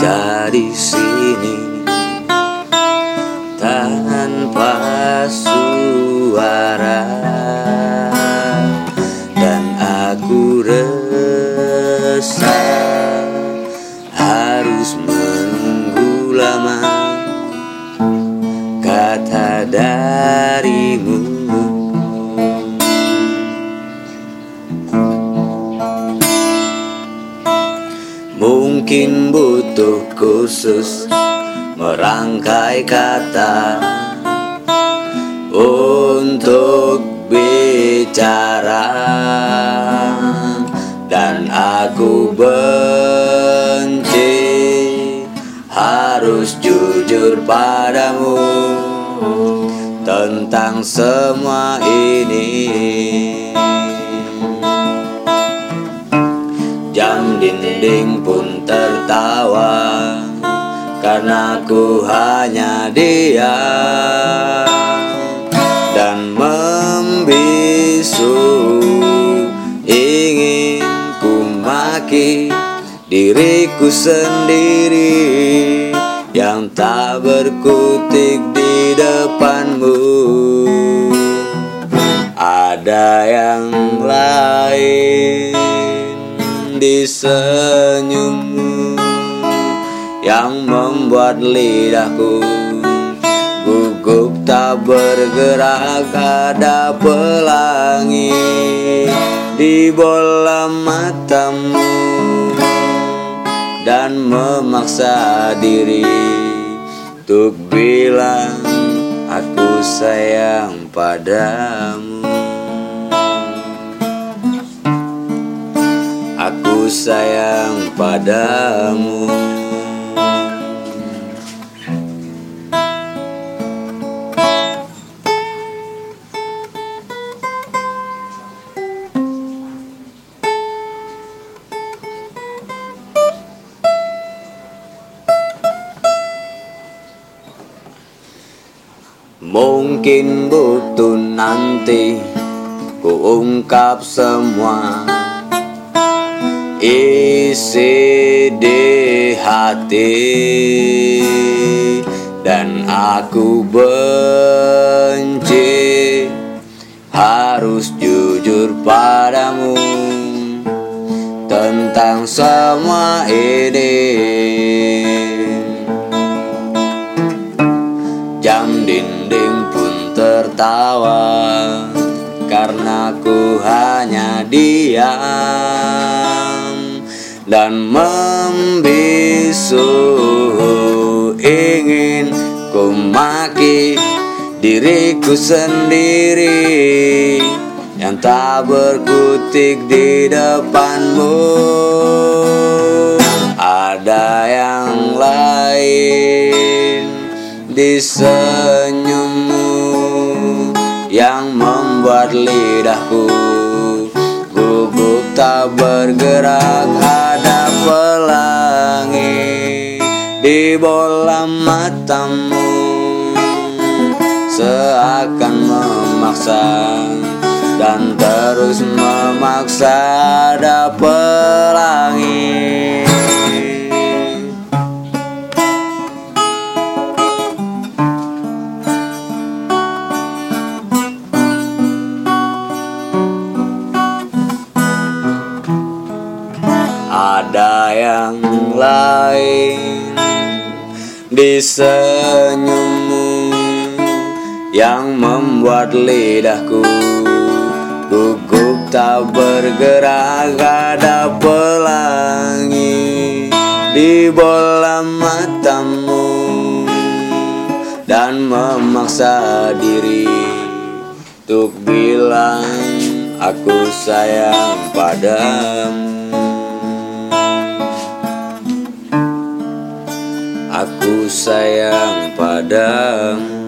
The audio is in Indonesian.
dari sini. Mungkin butuh khusus merangkai kata untuk bicara dan aku benci harus jujur padamu tentang semua ini. Karena ku hanya diam Dan membisu. Ingin ku maki diriku sendiri Yang tak berkutik di depanmu. Ada yang lain di senyummu yang membuat lidahku gugup tak bergerak ada pelangi di bola matamu dan memaksa diri untuk bilang aku sayang padamu. Aku sayang padamu Mungkin butuh nanti ku ungkap semua. Isi di hati dan aku benci. Harus jujur padamu tentang semua ini tertawa karena ku hanya diam dan membisu. Ingin ku maki diriku sendiri yang tak berkutik di depanmu. Ada yang lain di senyummu yang membuat lidahku gugup tak bergerak ada pelangi di bola matamu seakan memaksa dan terus memaksa ada pelangi ada yang lain di senyummu yang membuat lidahku gugup tak bergerak ada pelangi di bola matamu dan memaksa diri untuk bilang aku sayang padamu Sayang padamu